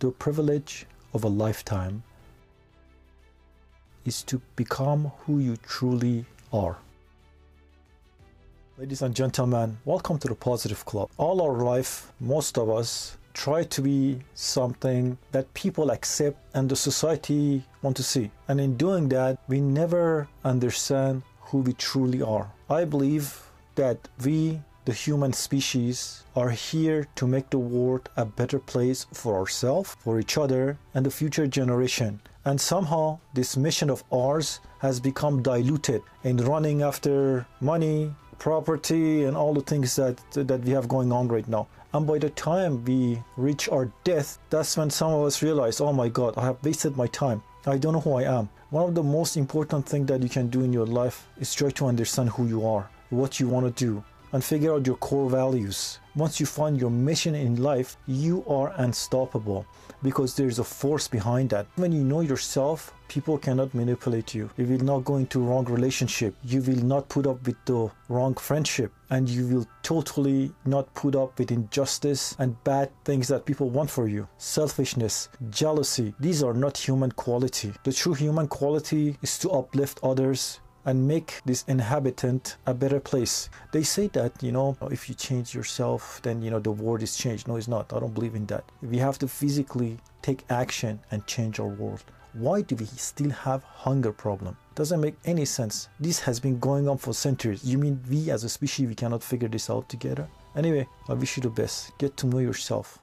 The privilege of a lifetime is to become who you truly are. Ladies and gentlemen, welcome to the Positive Club. All our life, most of us try to be something that people accept and the society want to see. And in doing that, we never understand who we truly are. I believe that we the human species are here to make the world a better place for ourselves, for each other, and the future generation. And somehow this mission of ours has become diluted in running after money, property, and all the things that that we have going on right now. And by the time we reach our death, that's when some of us realize, oh my God, I have wasted my time. I don't know who I am. One of the most important things that you can do in your life is try to understand who you are, what you want to do, and figure out your core values. Once you find your mission in life, you are unstoppable because there's a force behind that. When you know yourself, people cannot manipulate you. You will not go into wrong relationship. You will not put up with the wrong friendship and you will totally not put up with injustice and bad things that people want for you. Selfishness, jealousy, these are not human quality. The true human quality is to uplift others, and make this inhabitant a better place. They say that, you know, if you change yourself, then, you know, the world is changed. No, it's not. I don't believe in that. We have to physically take action and change our world. Why do we still have hunger problem? Doesn't make any sense. This has been going on for centuries. You mean we as a species, we cannot figure this out together? Anyway, I wish you the best. Get to know yourself.